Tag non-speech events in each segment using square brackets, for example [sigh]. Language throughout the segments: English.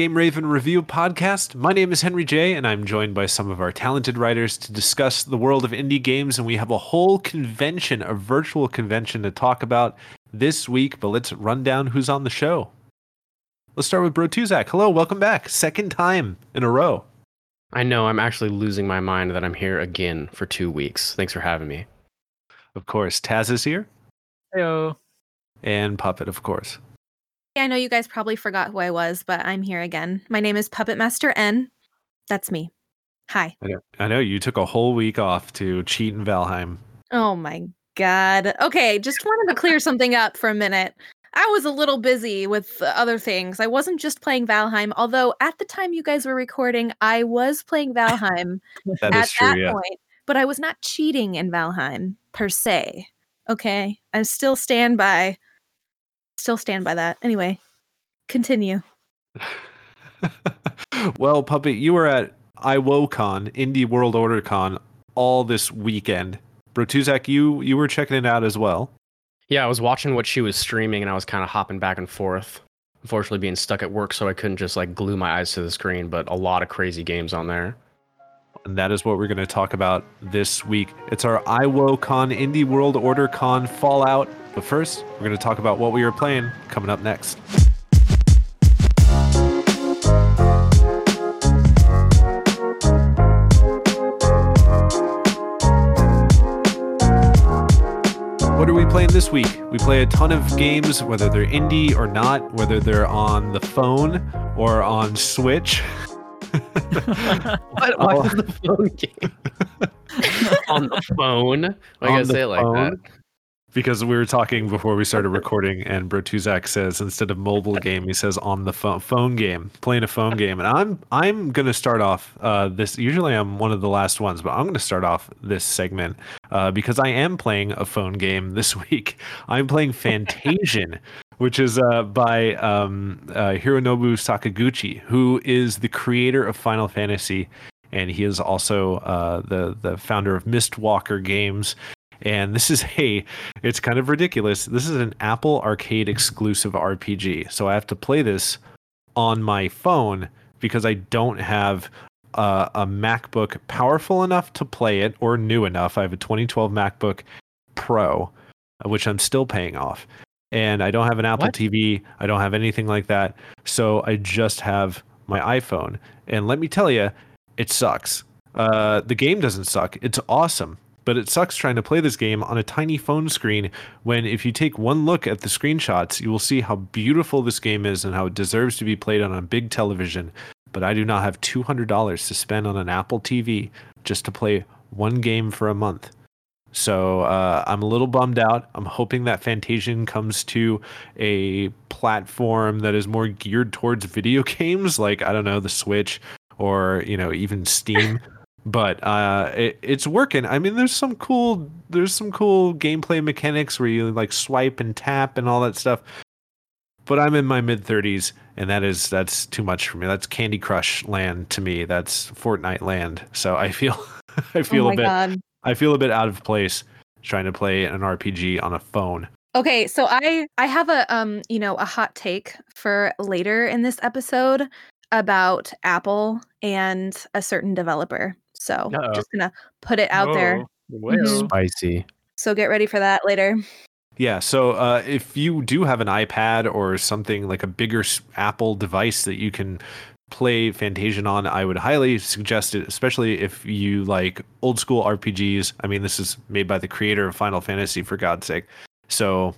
welcome to the Game Raven Review podcast. My name is Henry J, and I'm joined by some of our talented writers to discuss the world of indie games. And we have a whole convention, a virtual convention to talk about this week. But let's run down who's on the show. Let's start with Bro Tuzak. Hello, welcome back. Second time in a row. I know I'm actually losing my mind that I'm here again for two weeks. Thanks for having me. Of course, Taz is here. Heyo. And Puppet, of course. I know you guys probably forgot who I was, but I'm here again. My name is PuppetMasterEN. That's me. Hi. I know, I know you took a whole week off to cheat in Valheim. Oh my god. Okay, just wanted to clear something up for a minute. I was a little busy with other things. I wasn't just playing Valheim, although at the time you guys were recording, I was playing Valheim [laughs] That at true, that yeah. point, but I was not cheating in Valheim per se. Okay, I still stand by, still stand by that. Anyway, continue. [laughs] well, Puppet, you were at IWOCon, Indie World Order Con, all this weekend. Brotuzak, you you were checking it out as well. Yeah, I was watching what she was streaming and I was kind of hopping back and forth. Unfortunately, being stuck at work, so I couldn't just like glue my eyes to the screen, but a lot of crazy games on there. And that is what we're going to talk about this week. It's our IWOCon, Indie World Order Con Fallout. But first, we're going to talk about what we were playing coming up next. What are we playing this week? We play a ton of games, whether they're indie or not, whether they're on the phone or on Switch. What? Why Why [laughs] the phone game? [laughs] on the phone? Why you gotta say it like phone? that? Because we were talking before we started recording, and Brotuzak says instead of mobile game, he says on the phone phone game, playing a phone game. And I'm I'm gonna start off uh, this. Usually I'm one of the last ones, but I'm gonna start off this segment uh, because I am playing a phone game [laughs] this week. I'm playing Fantasian. Which is uh, by um, uh, Hironobu Sakaguchi, who is the creator of Final Fantasy, and he is also uh, the the founder of Mistwalker Games. And this is a, it's kind of ridiculous. This is an Apple Arcade exclusive RPG. So I have to play this on my phone because I don't have uh, a MacBook powerful enough to play it or new enough. I have a 2012 MacBook Pro, uh, which I'm still paying off. And I don't have an Apple What? TV. I don't have anything like that. So I just have my iPhone. And let me tell you, it sucks. Uh, the game doesn't suck. It's awesome but it sucks trying to play this game on a tiny phone screen when if you take one look at the screenshots you will see how beautiful this game is and how it deserves to be played on a big television. But i do not have $200 to spend on an apple tv just to play one game for a month. So uh, i'm a little bummed out. I'm hoping that fantasian comes to a platform that is more geared towards video [laughs] games like i don't know the switch or you know even steam but uh it, it's working. I mean there's some cool there's some cool gameplay mechanics where you like swipe and tap and all that stuff. But i'm in my mid 30s and that is that's too much for me. That's candy crush land to me. That's fortnite land. So i feel [laughs] i feel oh a bit god. i feel a bit out of place trying to play an rpg on a phone. Okay, so I I have a um you know a hot take for later in this episode about Apple and a certain developer. So Uh-oh. just gonna put it out there. Whoa. Mhm. Spicy. So get ready for that later. Yeah, so uh, if you do have an iPad or something like a bigger Apple device that you can play Fantasian on, I would highly suggest it, especially if you like old school RPGs. I mean, this is made by the creator of Final Fantasy, for God's sake. So,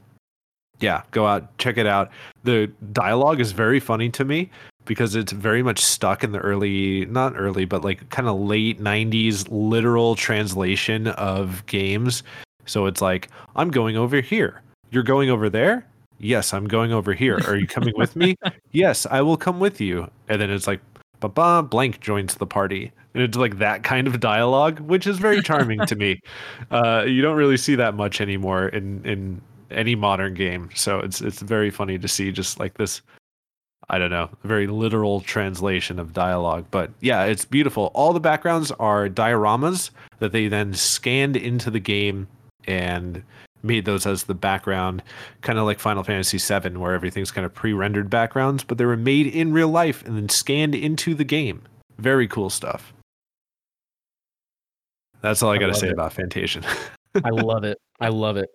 yeah, go out, check it out. The dialogue is very funny to me because it's very much stuck in the early, not early, but like kind of late 90s literal translation of games. So it's like, I'm going over here. You're going over there? Yes, I'm going over here. Are you coming with me? [laughs] Yes, I will come with you. And then it's like, ba ba, blank joins the party. And it's like that kind of dialogue, which is very charming to me. [laughs] Uh, you don't really see that much anymore in, in any modern game. So it's it's very funny to see just like this I don't know, very literal translation of dialogue. But yeah, it's beautiful. All the backgrounds are dioramas that they then scanned into the game and made those as the background, kind of like Final Fantasy VII, where everything's kind of pre-rendered backgrounds, but they were made in real life and then scanned into the game. Very cool stuff. That's all I, I got to say it. about Fantasia. [laughs] I love it. I love it.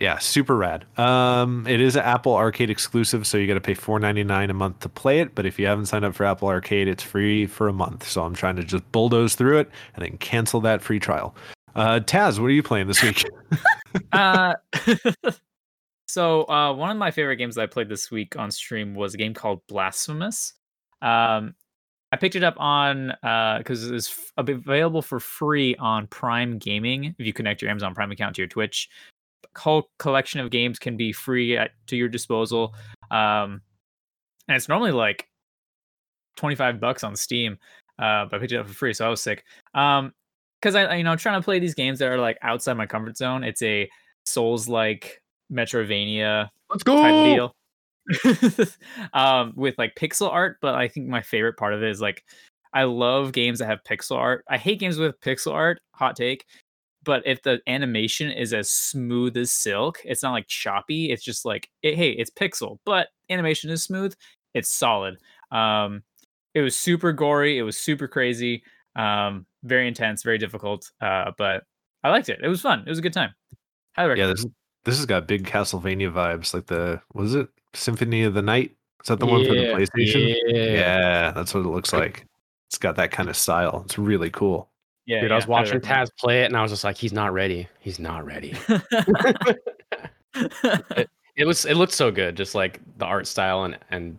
Yeah, super rad. Um, it is an Apple Arcade exclusive, so you got to pay four ninety nine a month to play it. But if you haven't signed up for Apple Arcade, it's free for a month. So I'm trying to just bulldoze through it and then cancel that free trial. Uh, Taz, what are you playing this week? [laughs] uh, [laughs] so uh, one of my favorite games that I played this week on stream was a game called Blasphemous. Um, I picked it up on because it was f- available for free on Prime Gaming. If you connect your Amazon Prime account to your Twitch, whole collection of games can be free at, to your disposal. Um, and it's normally like twenty five bucks on Steam. Uh, but I picked it up for free, so I was sick. Um, because I, you know, trying to play these games that are like outside my comfort zone. It's a Souls like Metroidvania Let's type deal. [laughs] um, with like pixel art, but I think my favorite part of it is like I love games that have pixel art. I hate games with pixel art, hot take. But if the animation is as smooth as silk, it's not like choppy. It's just like, it, hey, it's pixel, but animation is smooth. It's solid. Um, it was super gory. It was super crazy. Um, very intense, very difficult. Uh, but I liked it. It was fun. It was a good time. Highly yeah, this this has got big Castlevania vibes, like the was it Symphony of the Night? Is that the one for the PlayStation? Yeah. Yeah, that's what it looks like. It's got that kind of style. It's really cool. Yeah, Dude, I was watching recommend. Taz play it and I was just like, he's not ready. He's not ready. [laughs] It was it looked so good, just like the art style and and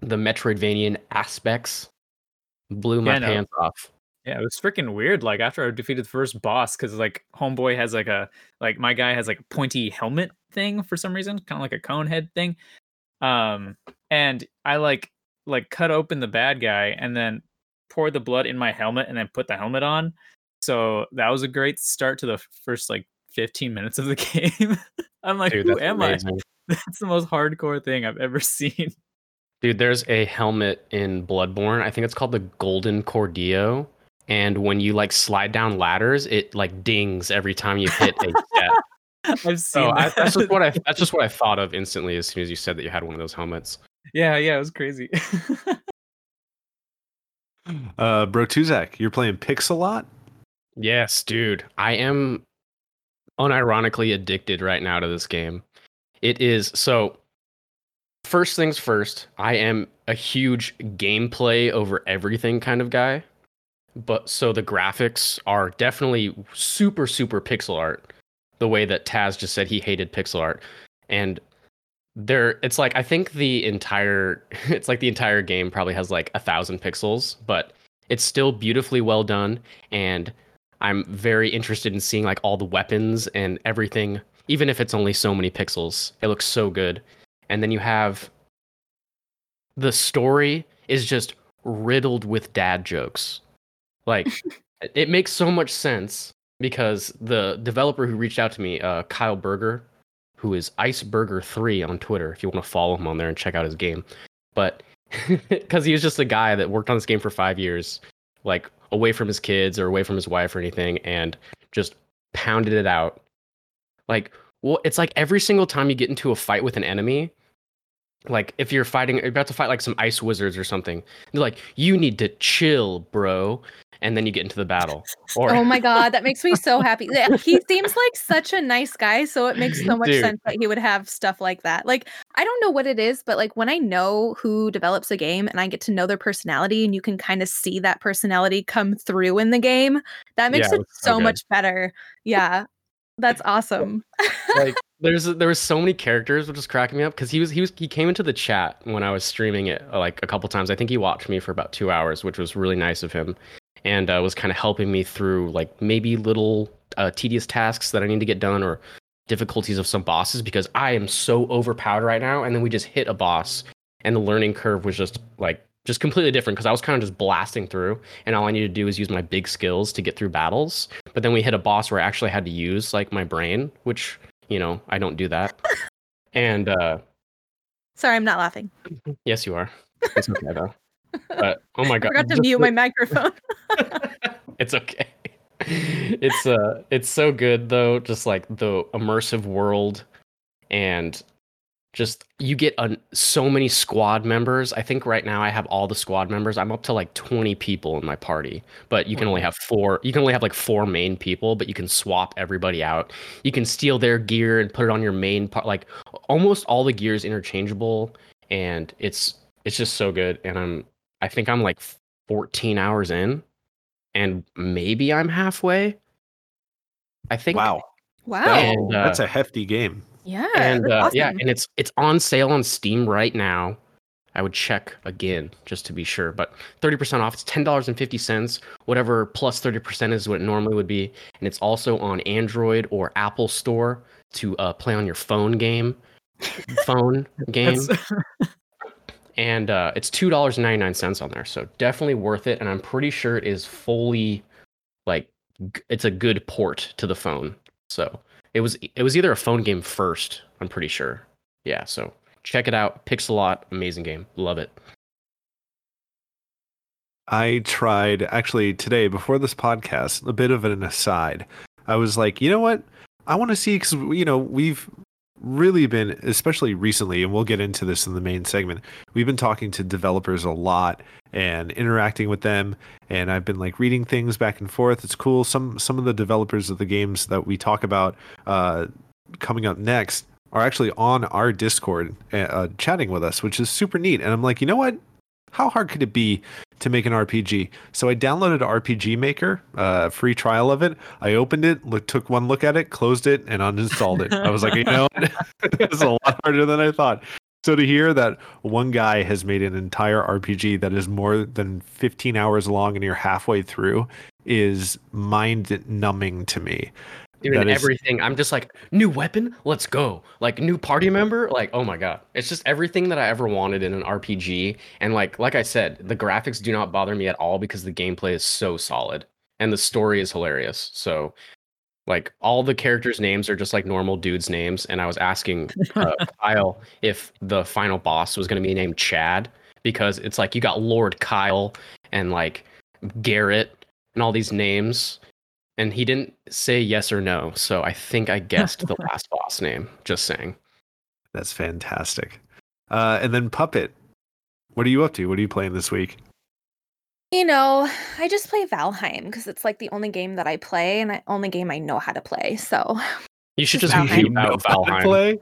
the Metroidvanian aspects blew my Yeah, no. pants off. Yeah, it was freaking weird. Like after I defeated the first boss, because like homeboy has like a like my guy has like a pointy helmet thing for some reason, kind of like a cone head thing. Um, and I like like cut open the bad guy and then pour the blood in my helmet and then put the helmet on. So that was a great start to the first like 15 minutes of the [laughs] game. I'm like, Dude, who am amazing. I? [laughs] That's the most hardcore thing I've ever [laughs] seen. Dude, there's a helmet in Bloodborne. I think it's called the Golden Cordio. And when you like slide down ladders, it like dings every time you hit a step. I've seen So I, that's just what I that's just what I thought of instantly as soon as you said that you had one of those helmets. yeah, yeah, it was crazy. Uh, Bro Tuzak, you're playing Pixelot? Yes, dude. I am unironically addicted right now to this game. It is so first things first, I am a huge gameplay over everything kind of guy. But so the graphics are definitely super super pixel art. The way that Taz just said he hated pixel art. And there it's like I think the entire [laughs] it's like the entire game probably has like a thousand pixels, but it's still beautifully well done and I'm very interested in seeing like all the weapons and everything, even if it's only so many pixels. It looks so good. And then you have the story is just riddled with dad jokes. Like [laughs] it makes so much sense because the developer who reached out to me, uh, Kyle Berger, who is Iceburger3 on Twitter, if you want to follow him on there and check out his game. But [laughs] because he was just a guy that worked on this game for five years, like away from his kids or away from his wife or anything, and just pounded it out. Like, well, it's like every single time you get into a fight with an enemy, like if you're fighting, you're about to fight like some ice wizards or something, they're like, you need to chill, bro. And then you get into the battle. [laughs] Or Oh my god, that makes me so [laughs] happy. He seems like such a nice guy, so it makes so much Dude. sense that he would have stuff like that. Like, I don't know what it is, but like when I know who develops a game and I get to know their personality and you can kind of see that personality come through in the game, that makes Yeah, it so so good. much better. Yeah. That's awesome. like [laughs] there's there was so many characters which was cracking me up because he was he was he came into the chat when I was streaming it like a couple times. I think he watched me for about two hours, which was really nice of him, and uh, was kind of helping me through like maybe little uh, tedious tasks that I need to get done or difficulties of some bosses because I am so overpowered right now. And then we just hit a boss, and the learning curve was just like just completely different because I was kind of just blasting through, and all I needed to do was use my big skills to get through battles. But then we hit a boss where I actually had to use like my brain, which you know I don't do that. [laughs] and uh, Sorry, I'm not laughing. [laughs] yes, you are. It's okay though. But oh my god! I forgot to mute my microphone. [laughs] [laughs] it's okay. it's uh it's so good though just like the immersive world and just you get a, so many squad members i think right now i have all the squad members i'm up to like 20 people in my party but you can only have four you can only have like four main people but you can swap everybody out you can steal their gear and put it on your main part like almost all the gear is interchangeable and it's it's just so good and i'm i think i'm like 14 hours in and maybe I'm halfway. I think. Wow, Wow. And, uh, that's a hefty game. yeah. and that's uh, yeah, and it's it's on sale on Steam right now. I would check again just to be sure, but thirty percent off. It's ten dollars and fifty cents. Whatever plus plus thirty percent is what it normally would be, and it's also on Android or Apple Store to uh, play on your phone game, phone [laughs] game, That's- [laughs] and uh, it's two dollars and ninety nine cents on there. So definitely worth it, and I'm pretty sure it is fully like g- it's a good port to the phone. So it was it was either a phone game first. I'm pretty sure. Yeah. So check it out. Pixelot, amazing game. Love it. I tried actually today before this podcast, a bit of an aside. I was like, you know what? I want to see because you know we've really been, especially recently, and we'll get into this in the main segment. We've been talking to developers a lot and interacting with them, and I've been like reading things back and forth. It's cool. Some some of the developers of the games that we talk about uh, coming up next are actually on our Discord uh, uh, chatting with us, which is super neat. And I'm like, you know what? How hard could it be to make an RPG? So I downloaded RPG Maker, uh, free trial of it. I opened it, look, took one look at it, closed it, and uninstalled it. I was like, you know, it's [laughs] a lot harder than I thought. So to hear that one guy has made an entire RPG that is more than 15 hours long and you're halfway through is mind numbing to me. Dude, That and is- everything. I'm just like, new weapon, let's go. Like new party member, like, oh my god. It's just everything that I ever wanted in an RPG. And like like I said, the graphics do not bother me at all because the gameplay is so solid. And the story is hilarious. So like all the characters' names are just like normal dudes' names. And I was asking uh, [laughs] Kyle if the final boss was gonna be named Chad, because it's like you got Lord Kyle and like Garrett and all these names and he didn't say yes or no. So I think I [laughs] guessed the last boss name. Just saying. That's fantastic. Uh, and then Puppet, what are you up to? What are you playing this week? You know, I just play Valheim because it's like the only game that I play and the only game I know how to play. So, You should Just just Valheim. You know out Valheim. play?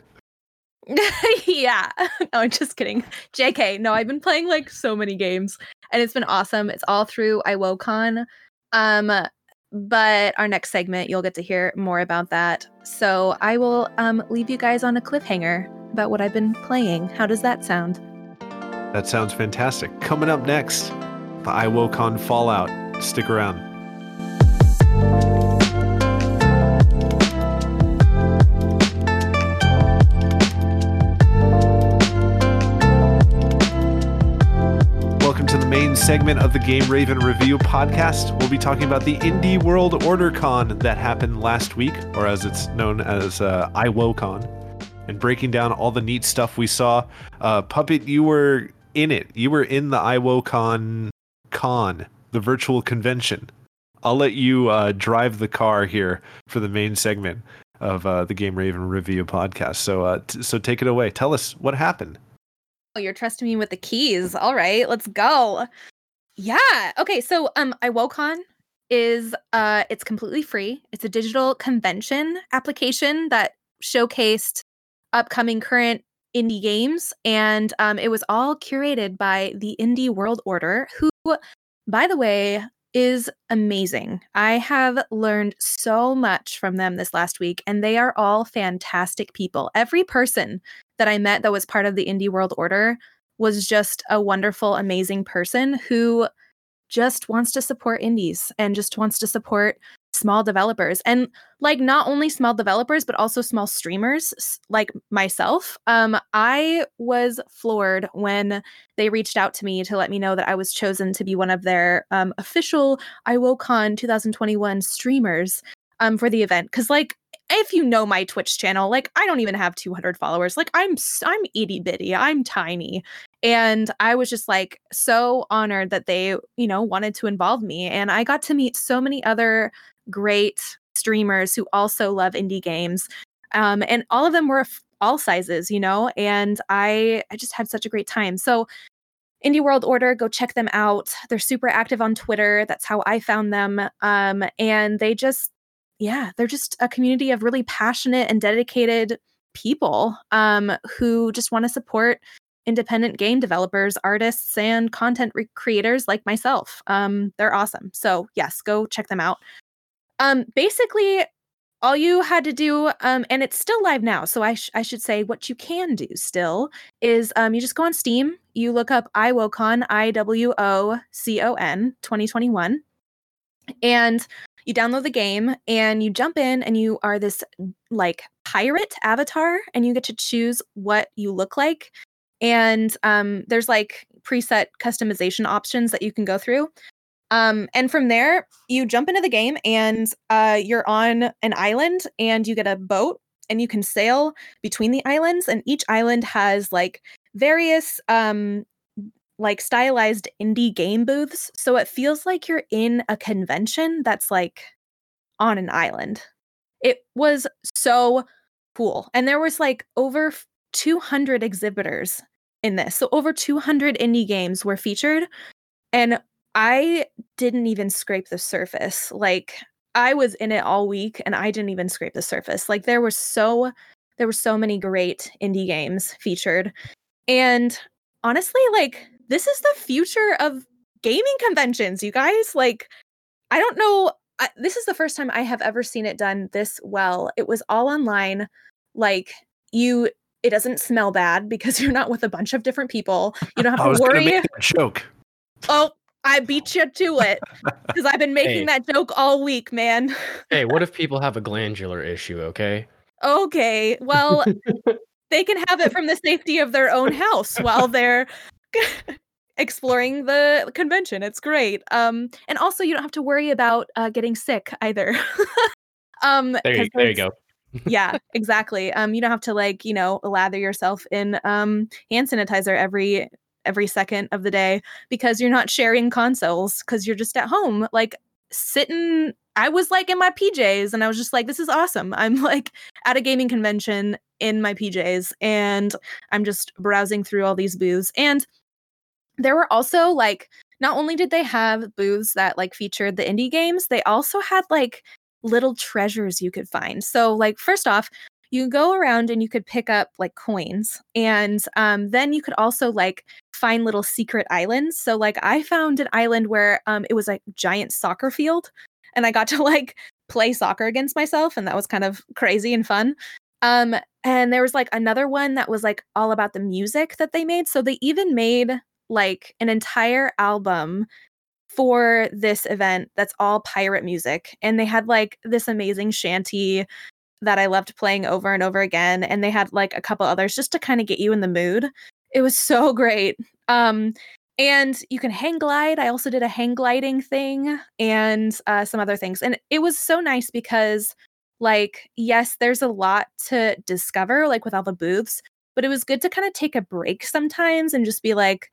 [laughs] yeah. [laughs] No, I'm just kidding. JK. No, I've been playing like so many games and it's been awesome. It's all through iWoCon. Um, but our next segment, you'll get to hear more about that. So I will um leave you guys on a cliffhanger about what I've been playing. How does that sound? That sounds fantastic. Coming up next, the iWoCon Fallout. Stick around. Segment of the Game Raven Review podcast. We'll be talking about the Indie World Order Con that happened last week, or as it's known as uh, iWoCon, and breaking down all the neat stuff we saw. Uh, Puppet, you were in it. You were in the iWoCon con, the virtual convention. I'll let you uh, drive the car here for the main segment of uh, the Game Raven Review podcast. So, uh, t- so take it away. Tell us what happened. Oh, you're trusting me with the keys. All right, let's go. Yeah. Okay. So, um, iWoCon is uh, it's completely free. It's a digital convention application that showcased upcoming current indie games, and um, it was all curated by the Indie World Order, who, by the way, is amazing. I have learned so much from them this last week, and they are all fantastic people. Every person that I met that was part of the Indie World Order was just a wonderful, amazing person who just wants to support indies and just wants to support small developers and like not only small developers but also small streamers like myself um i was floored when they reached out to me to let me know that i was chosen to be one of their um official iwocon 2021 streamers um for the event. Cuz like if you know my Twitch channel, like I don't even have 200 followers. Like I'm I'm itty bitty. I'm tiny. And I was just like so honored that they, you know, wanted to involve me and I got to meet so many other great streamers who also love indie games. Um and all of them were all sizes, you know, and I I just had such a great time. So Indie World Order, go check them out. They're super active on Twitter. That's how I found them. Um, and they just, yeah, they're just a community of really passionate and dedicated people um, who just want to support independent game developers, artists, and content re- creators like myself. Um, they're awesome. So, yes, go check them out. Um, basically, all you had to do, um, and it's still live now. So I, sh- I should say what you can do still is um, you just go on Steam, you look up iWocon, I W O C O N 2021, and you download the game and you jump in and you are this like pirate avatar and you get to choose what you look like. And um, there's like preset customization options that you can go through. Um, and from there, you jump into the game and uh, you're on an island and you get a boat and you can sail between the islands. And each island has like various um, like stylized indie game booths. So it feels like you're in a convention that's like on an island. It was so cool. And there was like over 200 exhibitors in this. So over 200 indie games were featured. And I didn't even scrape the surface. Like I was in it all week and I didn't even scrape the surface. Like there were so there were so many great indie games featured. And honestly, like this is the future of gaming conventions, you guys. Like I don't know I, this is the first time I have ever seen it done this well. It was all online. Like you it doesn't smell bad because [laughs] you're not with a bunch of different people. You don't have I to was gonna worry. make that joke. Oh, I beat you to it [laughs] because I've been making Hey. that joke all week, man. [laughs] Hey, what if people have a glandular issue? Okay. Okay, well, they can have it from the safety of their own house while they're [laughs] exploring the convention. It's great. Um, and also you don't have to worry about uh, getting sick either. [laughs] um, There you, there you go. yeah, [laughs] exactly. Um, you don't have to like, you know, lather yourself in um hand sanitizer every every second of the day because you're not sharing consoles because you're just at home, like sitting. I was like in my PJs and I was just like, this is awesome. I'm like at a gaming convention in my PJs and I'm just browsing through all these booths. And there were also like, not only did they have booths that like featured the indie games, they also had like little treasures you could find. So, like, first off, you go around and you could pick up like coins, and um, then you could also like find little secret islands. So, like, I found an island where um, it was a giant soccer field, and I got to [laughs] like play soccer against myself, and that was kind of crazy and fun. Um, and there was like another one that was like all about the music that they made. So they even made like an entire album for this event that's all pirate music and they had like this amazing shanty that I loved playing over and over again and they had like a couple others just to kind of get you in the mood. It was so [laughs] great. Um and you can hang glide. I also did a hang gliding thing and uh, some other things. And it was so nice because like yes, there's a lot to discover like with all the booths, but it was good to kind of take a break sometimes and just be like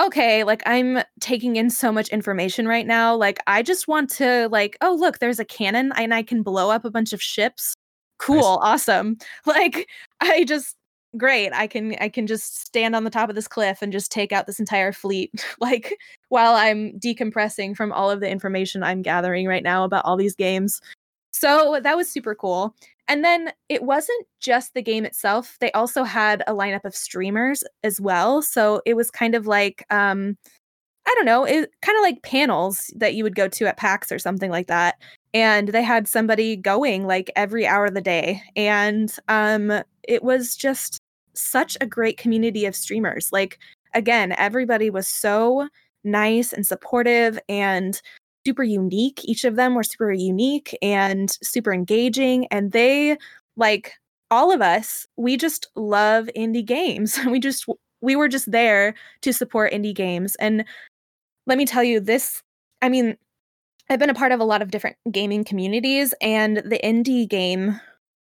okay, like I'm taking in so much information right now. Like I just want to like, oh look, there's a cannon and I can blow up a bunch of ships. Cool, awesome. [laughs] Like I just great. I can I can just stand on the top of this cliff and just take out this entire fleet [laughs] like while I'm decompressing from all of the information I'm gathering right now about all these games. So that was super cool. And then it wasn't just the game itself. They also had a lineup of streamers as well. So it was kind of like um I don't know, it kind of like panels that you would go to at PAX or something like that. And they had somebody going like every hour of the day. And um it was just such a great community of streamers. Like again, everybody was so nice and supportive and super unique. Each of them were super unique and super engaging. And they, like all of us, we just love indie games. [laughs] We just, we were just there to support indie games. And let me tell you, this, I mean, I've been a part of a lot of different gaming communities, and the indie game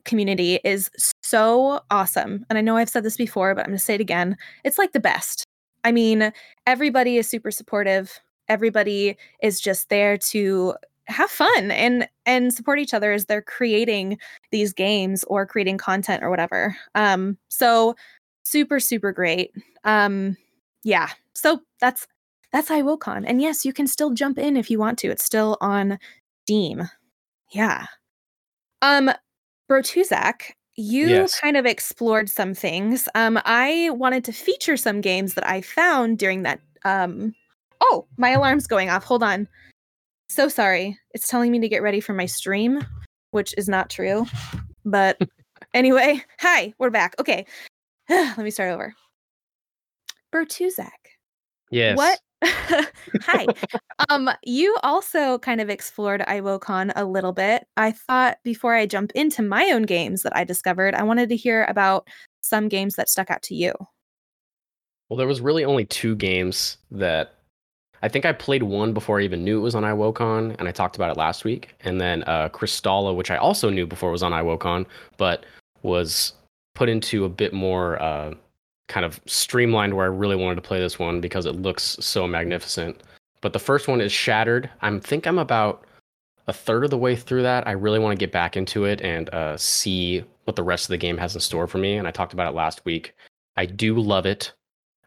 community is so awesome. And I know I've said this before, but I'm going to say it again. It's like the best. I mean, everybody is super supportive. Everybody is just there to have fun and and support each other as they're creating these games or creating content or whatever. Um so super super great. Um yeah. So that's that's iWoCon. And yes, you can still jump in if you want to. It's still on Steam. Yeah. Um Brotuzak, you Yes. kind of explored some things. Um I wanted to feature some games that I found during that um Oh, my alarm's going off. Hold on. So sorry. It's telling me to get ready for my stream, which is not true. But [laughs] anyway, hi, we're back. Okay. [sighs] Let me start over. Bertuzak. Yes. What? [laughs] [laughs] Hi. um, you also kind of explored iWoCon a little bit. I thought before I jump into my own games that I discovered, I wanted to hear about some games that stuck out to you. Well, there was really only two games that I think I played one before I even knew it was on iWoCon, and I talked about it last week. And then uh, Crystalla, which I also knew before it was on iWoCon, but was put into a bit more uh, kind of streamlined where I really wanted to play this one because it looks so magnificent. But the first one is Shattered. I think I'm about a third of the way through that. I really want to get back into it and uh, see what the rest of the game has in store for me. And I talked about it last week. I do love it.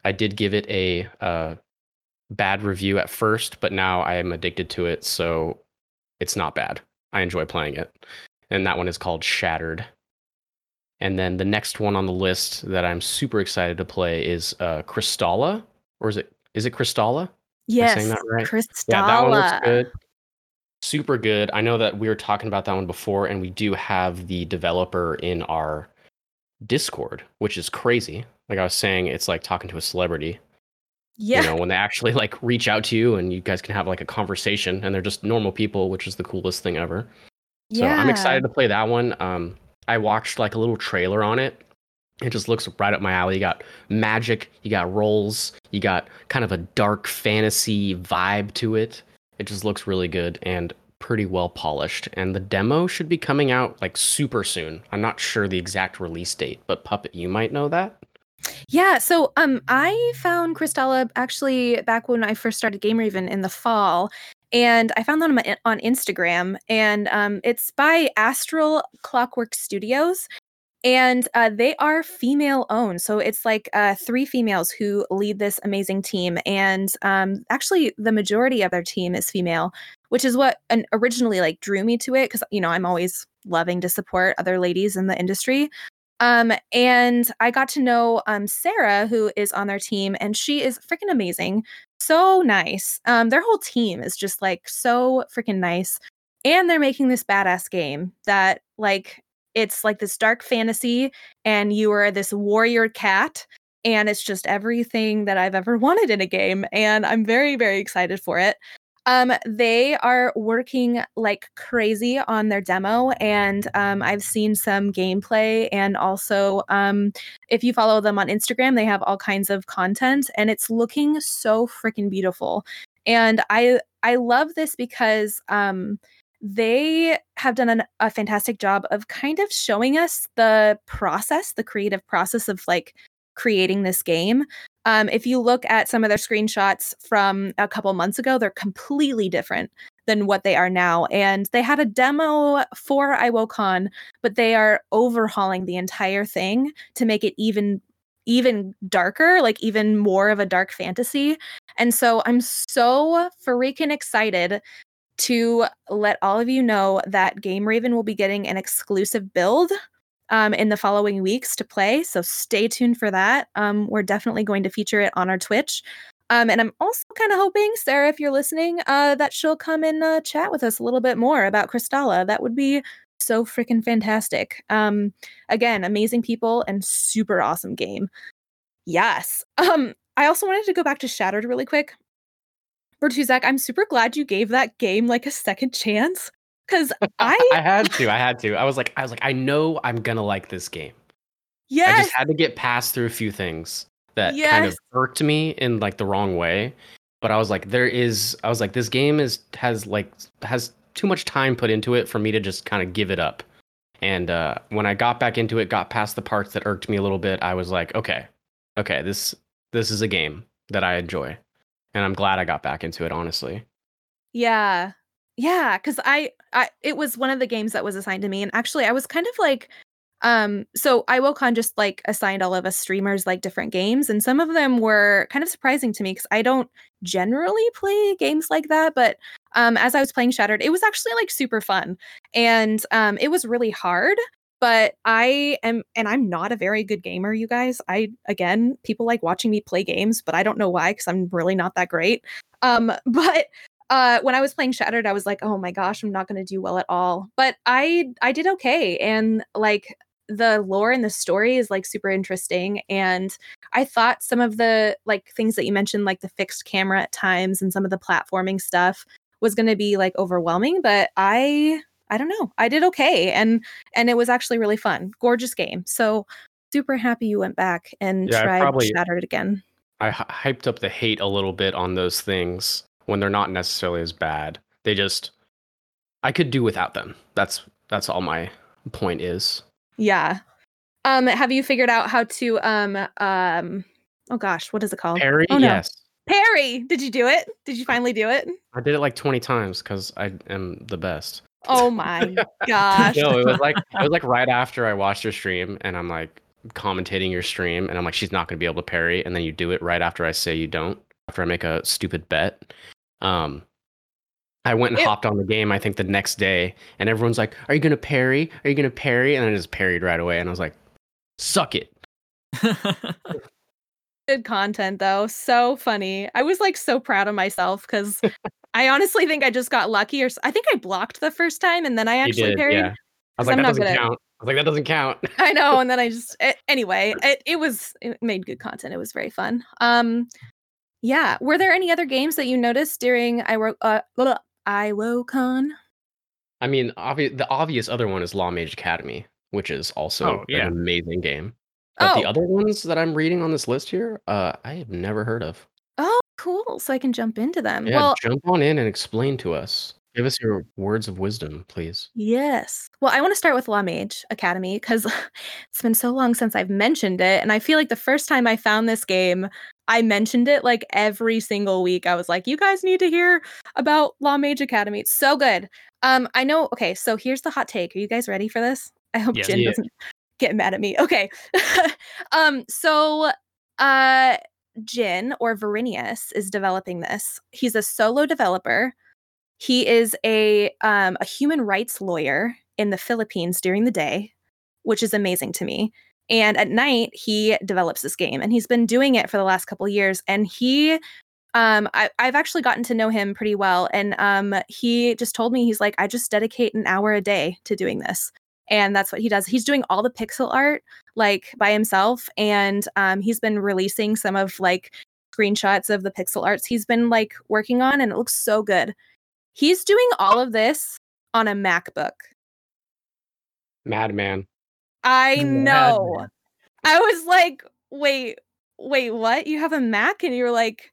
I did give it a uh, bad review at first, but now I am addicted to it, so it's not bad. I enjoy playing it. And that one is called Shattered. And then the next one on the list that I'm super excited to play is uh, Crystalla, or is it is it Crystalla? Yes, saying that right? Crystalla. Yeah, that one looks good. Super good. I know that we were talking about that one before, and we do have the developer in our Discord, which is crazy. Like I was saying, it's like talking to a celebrity. Yeah. You know, when they actually like reach out to you and you guys can have like a conversation and they're just normal people, which is the coolest thing ever. So I'm excited to play that one. Um, I watched like a little trailer on it. It just looks right up my alley. You got magic, you got rolls, you got kind of a dark fantasy vibe to it. It just looks really good and pretty well polished. And the demo should be coming out like super soon. I'm not sure the exact release date, but Puppet, you might know that. Yeah, so um I found Crystalla actually back when I first started Game Raven in the fall and I found that on, my, on Instagram and um it's by Astral Clockwork Studios and uh, they are female owned so it's like uh, three females who lead this amazing team and um, actually the majority of their team is female which is what an, originally like drew me to it because you know i'm always loving to support other ladies in the industry um, and I got to know um, Sarah, who is on their team, and she is freaking amazing. So nice. Um, their whole team is just like so freaking nice. And they're making this badass game that, like, it's like this dark fantasy, and you are this warrior cat, and it's just everything that I've ever [laughs] wanted in a game. And I'm very, very excited for it. Um, they are working like crazy on their demo, and um, I've seen some gameplay. And also, um, if you follow them on Instagram, they have all kinds of content, and it's looking so freaking beautiful. And I I love this because um, they have done an, a fantastic job of kind of showing us the process, the creative process of like creating this game. Um, if you look at some of their screenshots from a couple months ago, they're completely different than what they are now. And they had a demo for iWoCon, but they are overhauling the entire thing to make it even even darker, like even more of a dark fantasy. And so I'm so freaking excited to let all of you know that Game Raven will be getting an exclusive build um, in the following weeks to play. So stay tuned for that. Um, we're definitely going to feature it on our Twitch. Um, and I'm also kind of hoping, Sarah, if you're listening, uh, that she'll come and uh, chat with us a little bit more about Crystalla. That would be so freaking fantastic. Um, again, amazing people and super awesome game. Yes. [laughs] Um, I also wanted to go back to Shattered really quick. Bertuzak, I'm super glad you gave that game like a second chance because [laughs] I I had to. I had to. I was like, I was like, I know I'm gonna like this game. Yeah, I just had to get past through a few things that kind of irked me in like the wrong way. But I was like, there is. I was like, this game is has like has too much time put into it for me to just kind of give it up. And uh, when I got back into it, got past the parts that irked me a little bit, I was like, okay, okay, this this is a game that I enjoy, and I'm glad I got back into it. Honestly, Yeah. Yeah, cuz I I it was one of the games that was assigned to me and actually I was kind of like um so iWoCon just like assigned all of us streamers like different games and some of them were kind of surprising to me cuz I don't generally play games like that but um as I was playing Shattered it was actually like super fun and um it was really hard but I am and I'm not a very good gamer you guys. I again people like watching me play games but I don't know why cuz I'm really not that great. Um [laughs] but uh when i was playing shattered i was like oh my gosh i'm not going to do well at all. But i i did okay and like the lore and the story is like super interesting and i thought some of the like things that you mentioned like the fixed camera at times and some of the platforming stuff was going to be like overwhelming but i i don't know. I did okay and and it was actually really fun. Gorgeous game. So super happy you went back and Yeah, tried probably- shattered again. I hyped up the hate a little bit on those things when they're not necessarily as bad. They just, I could do without them. That's that's all my point is. Yeah. Um, have you figured out how to um um oh gosh, what is it called? Parry, Oh, no. yes. Parry. Did you do it? Did you finally do it? I did it like 20 times because I am the best. Oh my [laughs] gosh. No, it was like it was like right after I watched your stream and I'm like commentating your stream and I'm like, she's not gonna be able to parry, and then you do it right after I say you don't, after I make a stupid bet. Um I went and It- hopped on the game, I think the next day, and everyone's like, Are you gonna parry? Are you gonna parry? And I just parried right away and I was like, Suck it. [laughs] Good content though. So funny. I was like so proud of myself because I honestly think I just got lucky or I think I blocked the first time and then I actually did, parried. yeah. I was like, I'm that not doesn't count. I was like, that doesn't count. [laughs] I know, and then I [laughs] just a- anyway, it, it was it made good content. It was very fun. Um yeah. Were there any other games that you noticed during I wrote uh blah, IWOCon? I mean, obvi- the obvious other one is Law Mage Academy, which is also Oh, yeah. an amazing game. But the Oh. other ones that I'm reading on this list here, uh, I have never heard of. Oh, cool. So I can jump into them. Yeah, Well, jump on in and explain to us. Give us your words of wisdom, please. yes. Well, I want to start with Law Mage Academy because [laughs] it's been so long since I've mentioned it. And I feel like the first time I found this game, I mentioned it like every single week. I was like, you guys need to hear about Law Mage Academy. It's so good. Um, I know. Okay, so here's the hot take. Are you guys ready for this? [laughs] I hope Yes. Jin Yeah. doesn't [laughs] get mad at me. Okay. um, so uh Jin or Verinius is developing this. He's a solo developer. He is a um, a human rights lawyer in the Philippines during the day, which is amazing to me. And at night, he develops this game, and he's been doing it for the last couple years. And he, um, I, I've actually gotten to know him pretty well, and um, he just told me he's like, I just dedicate an hour a day to doing this, and that's what he does. He's doing all the pixel art like by himself, and um, he's been releasing some of like screenshots of the pixel arts he's been like working on, and it looks so good. He's doing all of this on a MacBook. Madman. I know. Madman. I was like, wait, wait, what? You have a Mac and you're like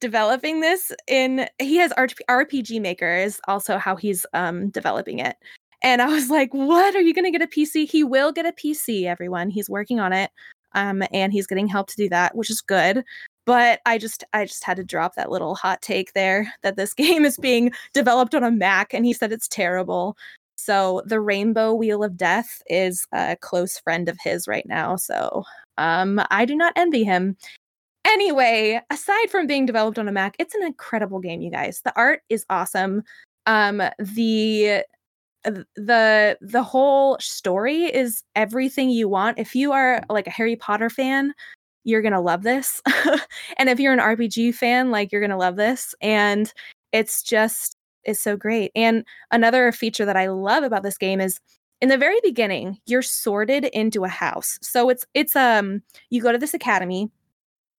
developing this in he has RP- RPG Maker is also how he's um developing it. And I was like, what? Are you going to get a PC? He will get a PC, everyone. He's working on it. Um and he's getting help to do that, which is good. But I just I just had to drop that little hot take there [laughs] that this [laughs] game is being developed on a Mac and he said it's terrible. So the Rainbow Wheel of Death is a close friend of his right now. So um, I do not envy him. Anyway, aside from being developed on a Mac, it's an incredible game, you guys. The art is awesome. Um, the the the whole story is everything you want. If you are like a Harry Potter fan, you're gonna love this. [laughs] and if you're an RPG fan, like you're gonna love this. And it's just it's so great. And another feature that I love about this game is in the very beginning, you're sorted into a house. So it's it's um you go to this academy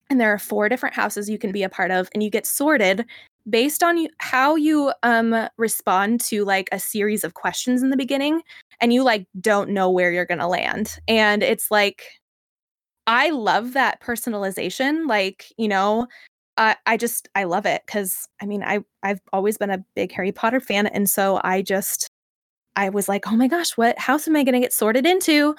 and there are four different houses you can be a part of and you get sorted based on how you um respond to like a series of questions in the beginning and you like don't know where you're going to land. And it's like I love that personalization like, you know, I I just I love it cuz I mean I I've always been a big Harry Potter fan and so I just I was like, oh my gosh, what house am I going to get sorted into?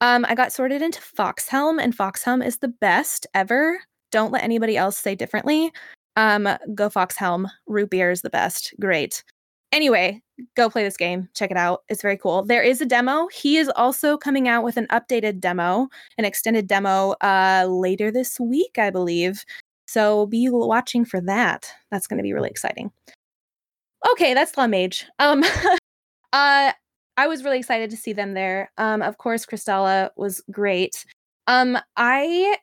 Um, I got sorted into Foxhelm, and Foxhelm is the best ever. Don't let anybody else say differently. Um, go Foxhelm. Root beer is the best. Great. Anyway, go play this game. Check it out. It's very cool. There is a demo. He is also coming out with an updated demo, an extended demo uh later this week, I believe. So be watching for that. That's going to be really exciting. Okay, that's La Mage. Um [laughs] uh I was really excited to see them there. Um of course Kristala was great. Um I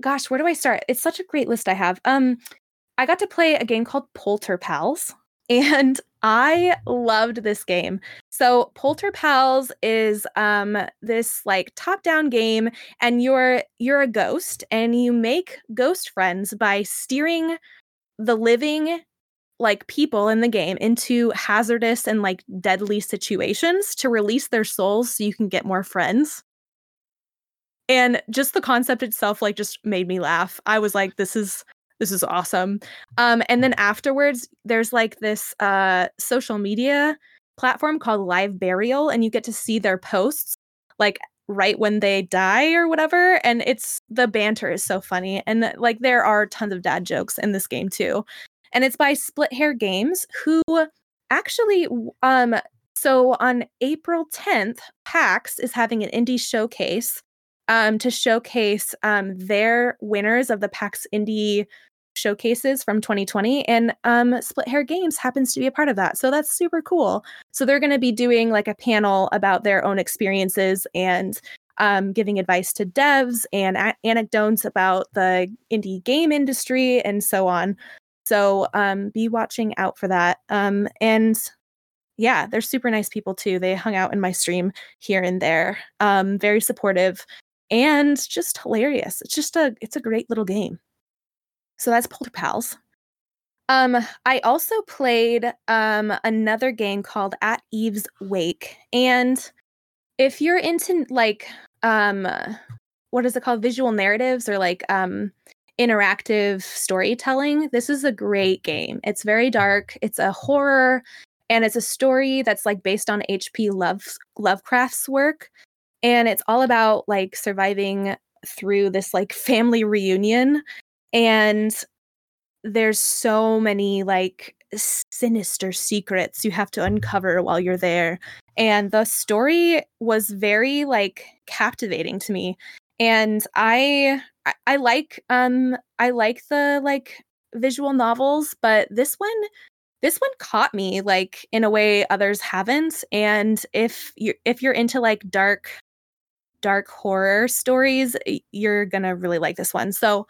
gosh, where do I start? It's such a great list I have. Um I got to play a game called Polter Pals and I loved this game. So Polter Pals is um this like top-down game and you're you're a ghost and you make ghost friends by steering the living like people in the game into hazardous and like deadly situations to release their souls so you can get more friends. And just the concept itself like just made me laugh. I was like this is this is awesome. Um, and then afterwards, there's like this uh, social media platform called Live Burial, and you get to see their posts like right when they die or whatever. And it's the banter is so funny. And like there are tons of dad jokes in this game too. And it's by Split Hare Games, who actually um so on April 10th, PAX is having an indie showcase um, to showcase um, their winners of the PAX Indie showcases from 2020 and um, Split Hare Games happens to be a part of that so that's super cool. So they're going to be doing like a panel about their own experiences and um, giving advice to devs and a- anecdotes about the indie game industry and so on. So um, be watching out for that um, and yeah they're super nice people too. They hung out in my stream here and there um, very supportive and just hilarious. It's just a it's a great little game so that's Polter Pals. Um, I also played um another game called At Eve's Wake, and if you're into like um, what is it called, visual narratives or like um interactive storytelling, this is a great game. It's very dark. It's a horror, and it's a story that's like based on H.P. Love Lovecraft's work, and it's all about like surviving through this like family reunion and there's so many like sinister secrets you have to uncover while you're there and the story was very like captivating to me and i i, I like um i like the like visual novels but this one this one caught me like in a way others haven't and if you if you're into like dark dark horror stories you're gonna really like this one so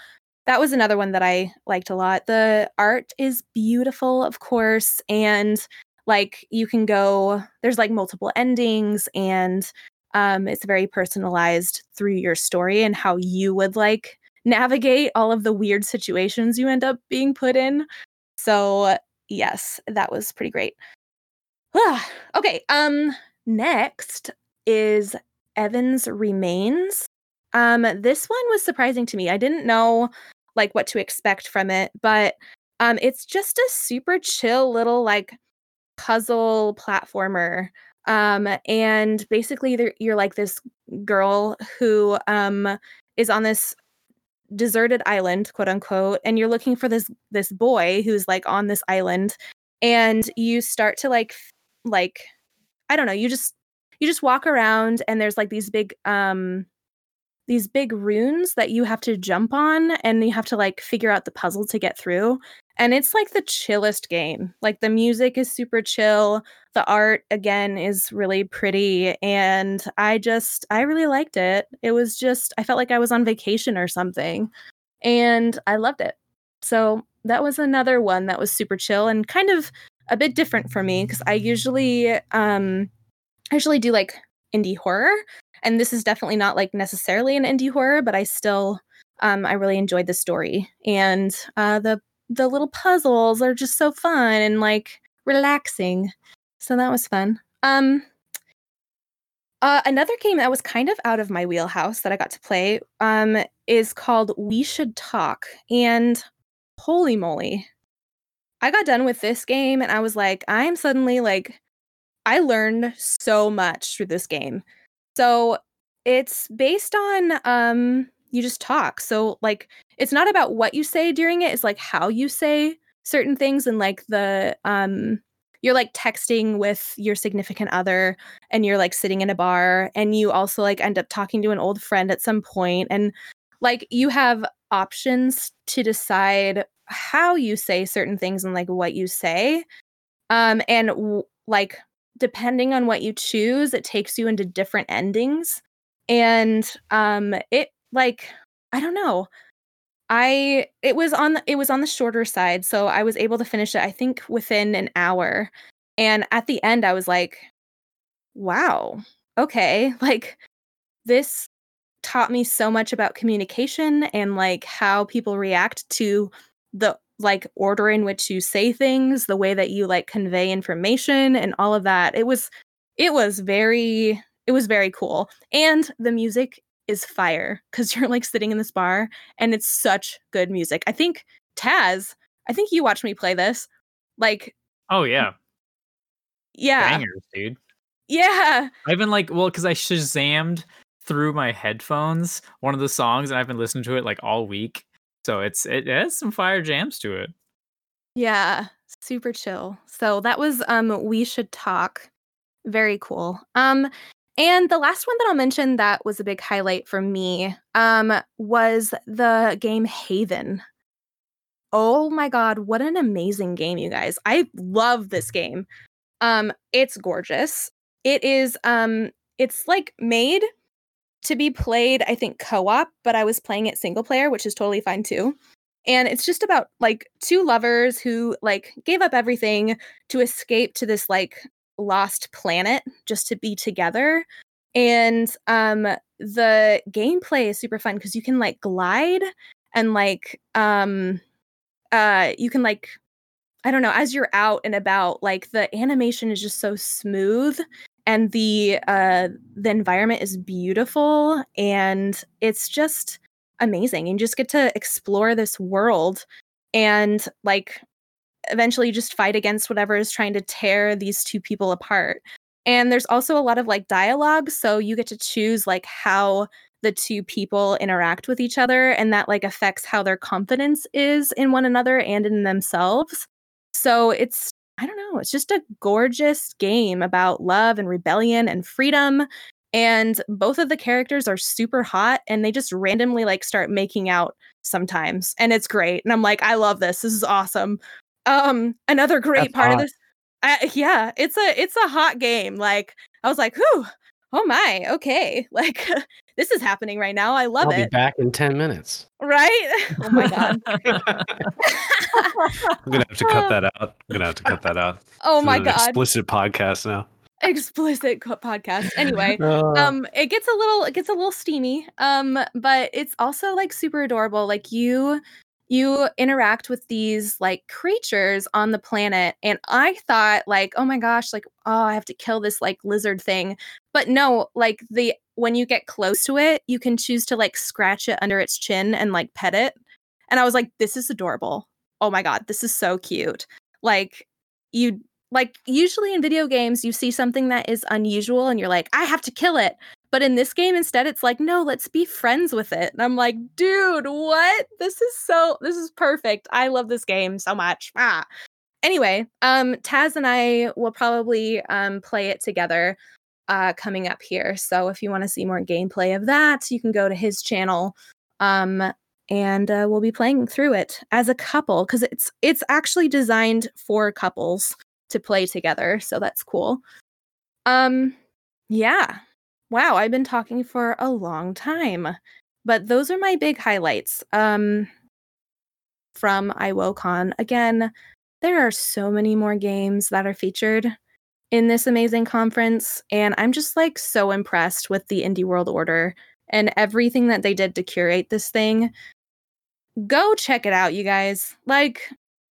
that was another one that I liked a lot. The art is beautiful, of course, and like you can go there's like multiple endings and um it's very personalized through your story and how you would like navigate all of the weird situations you end up being put in. So, yes, that was pretty great. [sighs] okay, um next is Evans Remains. Um this one was surprising to me. I didn't know like what to expect from it, but um it's just a super chill little like puzzle platformer. Um and basically you're like this girl who um is on this deserted island quote unquote and you're looking for this this boy who's like on this island and you start to like like i don't know you just you just walk around and there's like these big um these big runes that you have to jump on and you have to like figure out the puzzle to get through and it's like the chillest game. Like the music is super chill the art again is really pretty and i just i really liked it. It was just i felt like i was on vacation or something and i loved it. So that was another one that was super chill and kind of a bit different for me because i usually um i usually do like indie horror and this is definitely not like necessarily an indie horror but i still um i really enjoyed the story and uh the the little puzzles are just so fun and like relaxing so that was fun um uh, another game that was kind of out of my wheelhouse that I got to play um, is called We Should Talk. And holy moly, I got done with this game and I was like, I'm suddenly like I learned so much through this game. So it's based on um you just talk. So like it's not about what you say during it, it's like how you say certain things and like the um you're like texting with your significant other and you're like sitting in a bar and you also like end up talking to an old friend at some point and like you have options to decide how you say certain things and like what you say um and w- like depending on what you choose it takes you into different endings. And um it like i don't know. I it was on the, it was on the shorter side so i was able to finish it i think within an hour. And at the end i was like wow okay [laughs] like this taught me so much about communication and like how people react to the like order in which you say things the way that you like convey information and all of that it was it was very it was very cool. And the music is fire because [laughs] you're like sitting in this bar and it's such good music. I think taz i think you watched me play this like Oh yeah, yeah. Bangers, dude. yeah. I've been like, well, because I shazammed through my headphones one of the songs, and I've been listening to it like all week. So it's it has some fire jams to it. Yeah, super chill. So that was um we should talk. Very cool. Um and the last one that I'll mention that was a big highlight for me um was the game Haven. Oh my god, what an amazing game you guys. I love this game. Um it's gorgeous. It is um it's like made to be played I think co-op, but I was playing it single player, which is totally fine too. And it's just about like two lovers who like gave up everything to escape to this like lost planet just to be together. And um the gameplay is super fun because you can like glide and like um uh you can like i don't know as you're out and about like the animation is just so smooth and the uh the environment is beautiful and it's just amazing you just get to explore this world and like eventually just fight against whatever is trying to tear these two people apart. And there's also a lot of like dialogue so you get to choose like how the two people interact with each other and that like affects how their confidence is in one another and in themselves. So it's i don't know it's just a gorgeous game about love and rebellion and freedom and both of the characters are super hot and they just randomly like start making out sometimes and it's great and i'm like i love this this is awesome. Um another great That's part of this uh, yeah it's a it's a hot game like i was like whew oh my okay [laughs] like this is happening right now i love I'll be it back in 10 minutes. right [laughs] oh my god [laughs] I'm gonna have to cut that out. I'm gonna have to cut that out. oh This my god Explicit podcast now. explicit co- podcast anyway Uh, um it gets a little it gets a little steamy um but it's also like super adorable like you you interact with these like creatures on the planet and i thought like oh my gosh like oh i have to kill this like lizard thing. But no like the when you get close to it you can choose to like scratch it under its chin and like pet it. And i was like this is adorable. Oh my god this is so cute. Like you like usually in video games you see something that is unusual and you're like i have to kill it but in this game instead it's like no let's be friends with it. And i'm like dude what? This is so this is perfect. I love this game so much. Ah. anyway um taz and i will probably um play it together uh coming up here. So if you want to see more gameplay of that you can go to his channel um and uh, we'll be playing through it as a couple because it's it's actually designed for couples to play together so that's cool. Um yeah wow i've been talking for a long time but those are my big highlights um from iwocon again there are so many more games that are featured in this amazing conference and i'm just like so impressed with the indie world order and everything that they did to curate this thing. Go check it out you guys. Like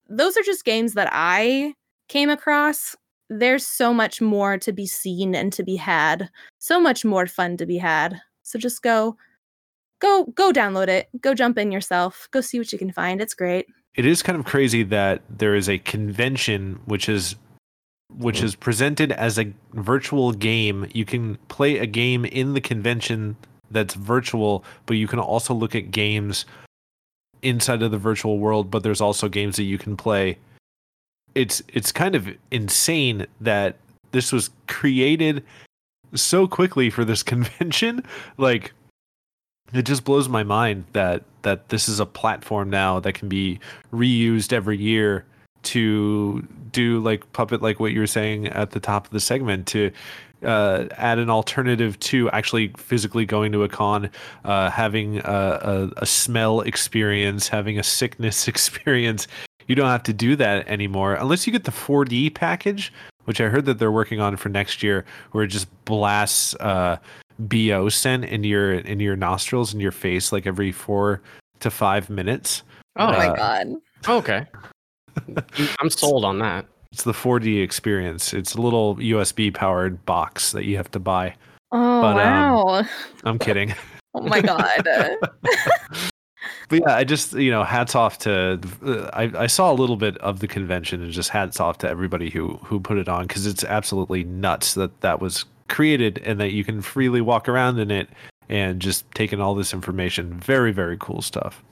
those are just games that i came across there's so much more to be seen and to be had so much more fun to be had so just go go go download it go jump in yourself go see what you can find it's great It is kind of crazy that there is a convention which is which is presented as a virtual game. You can play a game in the convention that's virtual, but you can also look at games inside of the virtual world, but there's also games that you can play. It's it's kind of insane that this was created so quickly for this [laughs] convention. Like it just blows my mind that that this is a platform now that can be reused every year to do like puppet like what you were saying at the top of the segment to uh, add an alternative to actually physically going to a con, uh, having a, a, a smell experience, having a sickness [laughs] experience. You don't have to do that anymore unless you get the 4D package, which I heard that they're working on for next year, where it just blasts uh, bo scent into your into your nostrils and your face like every four to five minutes. Oh, Oh my Uh, god. okay. [laughs] I'm sold on that. It's the 4D experience. It's a little USB powered box that you have to buy. Oh but, um, wow. I'm kidding. oh my god. [laughs] but yeah, I just you know, hats off to. Uh, I I saw a little bit of the convention and just hats off to everybody who who put it on because it's absolutely nuts that that was created and that you can freely walk around in it and just taking all this information. Very very cool stuff.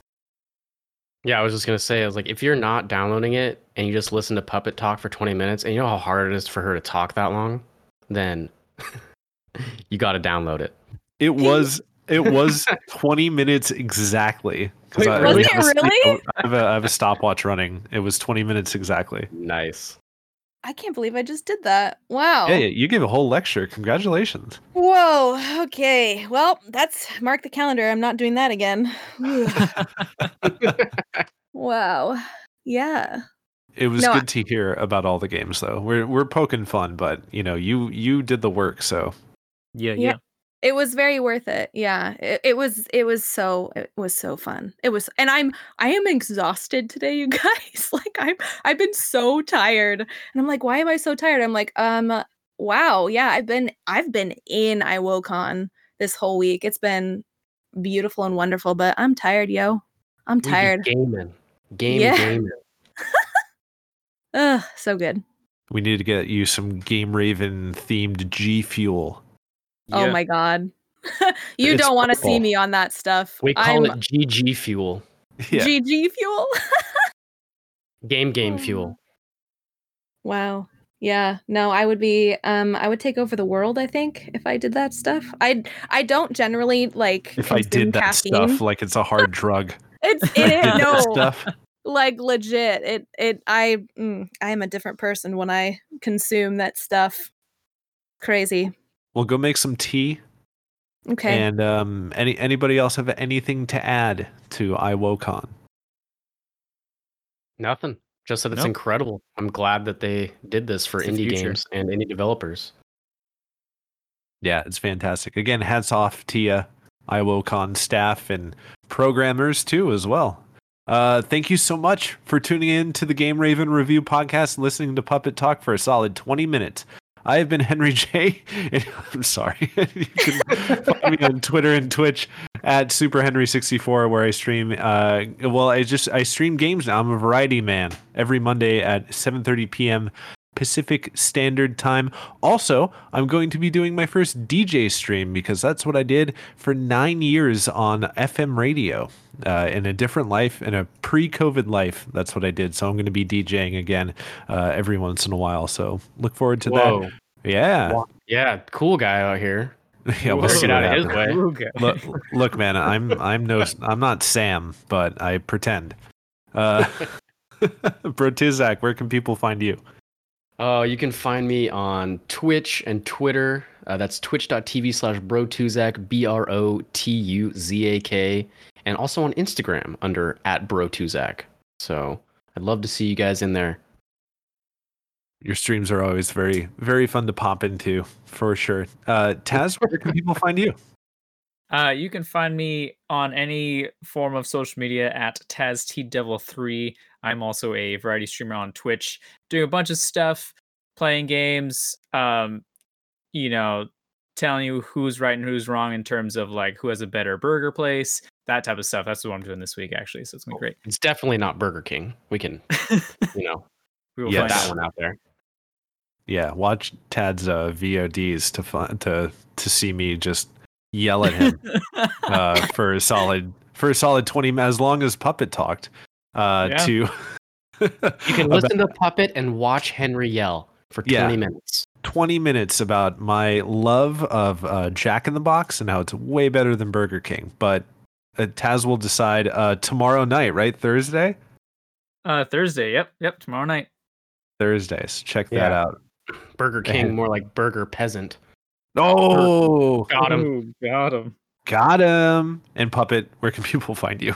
Yeah, I was just gonna say, I was like, if you're not downloading it and you just listen to Puppet talk for 20 minutes, and you know how hard it is for her to talk that long, then [laughs] you got to download it. It was it was 20 minutes exactly. 'cause Wait, I- really? I have a it sleep- really? I have, a, I have a stopwatch running. It was 20 minutes exactly. Nice. I can't believe I just did that. Wow. Yeah, yeah, you gave a whole lecture. Congratulations. Whoa. Okay. Well, that's mark the calendar. I'm not doing that again. [laughs] wow. Yeah. It was No, I- good to hear about all the games though. We're we're poking fun, but you know, you you did the work, so Yeah, Yeah. Yeah. It was very worth it. Yeah. It, it was it was so it was so fun. It was and I'm I am exhausted today, you [laughs] guys. like I'm I've been so tired. And I'm like, why am I so tired? I'm like, um, wow, yeah, I've been I've been in iWoCon this whole week. It's been beautiful and wonderful, but I'm tired, yo. I'm tired. Gaming. Game Yeah. gaming. [laughs] Ugh, so good. we need to get you some Game Raven themed G Fuel. Oh my god. [laughs] you It's don't want to see me on that stuff. We call I'm it GG fuel. Yeah. GG fuel. [laughs] Game game Oh. fuel. Wow. Yeah. No, I would be um I would take over the world, I think, if I did that stuff. I I don't generally like if I did that caffeine. stuff like it's a hard [laughs] drug. It's I it did no stuff. like legit. It it I mm, I am a different person when I consume that stuff. Crazy. We'll go make some tea. Okay. And um any anybody else have anything to add to iWoCon? Nothing. Just that it's Nope. incredible. I'm glad that they did this for It's indie games and indie developers. Yeah, it's fantastic. Again, hats off to you, iWoCon staff and programmers too as well. Uh, thank you so much for tuning in to the Game Raven Review podcast and listening to Puppet Talk for a solid 20 minutes. I have been Henry J. [laughs] I'm sorry. [laughs] you can find me on Twitter and Twitch at Super Henry64 where I stream. Uh, well, I just I stream games now. I'm a variety man every Monday at 7:30 p.m. Pacific Standard Time. Also, I'm going to be doing my first DJ stream because that's what I did for nine years on FM radio uh, in a different life, in a pre COVID life. That's what I did. So I'm going to be DJing again uh, every once in a while. So look forward to Whoa. that. Yeah. Yeah, cool guy out here. [laughs] yeah, we'll Work see out of his way. Okay. Look, look, man, I'm I'm no I'm not Sam, but I pretend. Uh, [laughs] Bro Tuzak, where can people find you? Uh, you can find me on Twitch and Twitter. Uh, that's twitch.tv slash brotuzak, B R O T U Z A K, and also on Instagram under at brotuzak. So I'd love to see you guys in there. Your streams are always very, very fun to pop into, for sure. Uh, [laughs] Taz, where can people find you? Uh, you can find me on any form of social media at TazTDevil3. I'm also a variety streamer on Twitch, doing a bunch of stuff, playing games, um, you know, telling you who's right and who's wrong in terms of like who has a better burger place, that type of stuff. That's what I'm doing this week, actually. So it's gonna be great. It's definitely not Burger King. We can, [laughs] you know, we will Yes. find put that out. one out there. Yeah, watch Tad's uh, VODs to fun, to to see me just yell at him uh, [laughs] for a solid for a solid twenty as long as Puppet talked. Uh, Yeah. To You can [laughs] listen to Puppet and watch Henry yell for 20 Yeah. minutes. 20 minutes about my love of uh, Jack in the Box and how it's way better than Burger King. But uh, Taz will decide uh, tomorrow night, right? Thursday? uh, Thursday. Yep, yep. Tomorrow night. Thursdays. Check that Yeah. out. Burger King, more like Burger Peasant. Oh, Got him. Ooh, got him. got him. And Puppet, where can [laughs] people find you?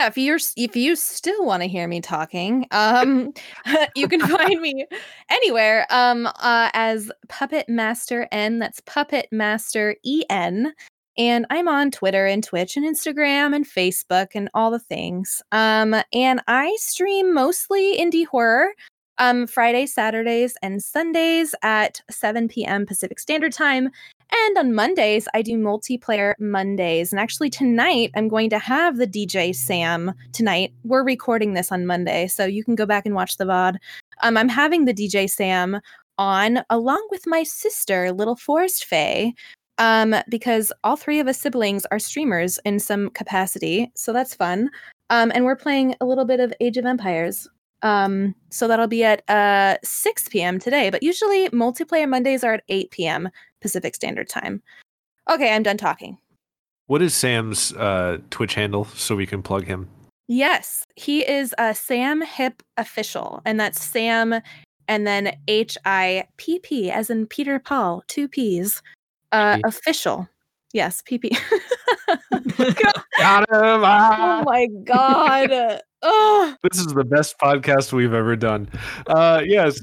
Yeah, if you're if you still want to hear me talking, um, [laughs] you can [laughs] find me anywhere um uh as Puppet Master EN. That's Puppet Master E N. And I'm on Twitter and Twitch and Instagram and Facebook and all the things. Um, and I stream mostly indie horror. Um, Fridays, Saturdays, and Sundays at 7 p.m. Pacific Standard Time. And on Mondays, I do multiplayer Mondays. And actually, tonight, I'm going to have the DJ Sam tonight. We're recording this on Monday, so you can go back and watch the VOD. Um, I'm having the DJ Sam on along with my sister, Little Forest Faye, um, because all three of us siblings are streamers in some capacity. So that's fun. Um, and we're playing a little bit of Age of Empires. Um, so that'll be at uh 6 p.m. today, but usually multiplayer Mondays are at 8 p.m. Pacific Standard Time. Okay, I'm done talking. What is Sam's uh, Twitch handle so we can plug him? Yes, he is a Sam Hipp official, and that's Sam, and then H I P P, as in Peter Paul, two P's. Uh, PP. official. Yes, P P. [laughs] [laughs] Got him. oh Ah! my god. Oh, This is the best podcast we've ever done. Uh, yes,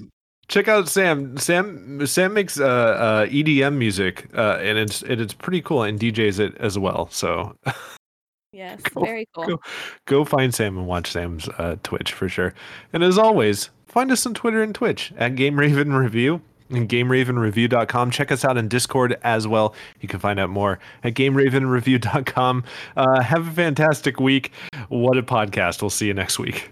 check out Sam. Sam Sam makes uh, uh, EDM music, uh, and it's it's pretty cool, and DJs it as well. So [laughs] yes, [laughs] Go- very cool. go. go find Sam and watch Sam's uh, Twitch for sure. And as always, find us on Twitter and Twitch at Game Raven Review and GameRavenReview.com. Check us out in Discord as well. You can find out more at GameRavenReview.com. Uh, have a fantastic week. What a podcast. We'll see you next week.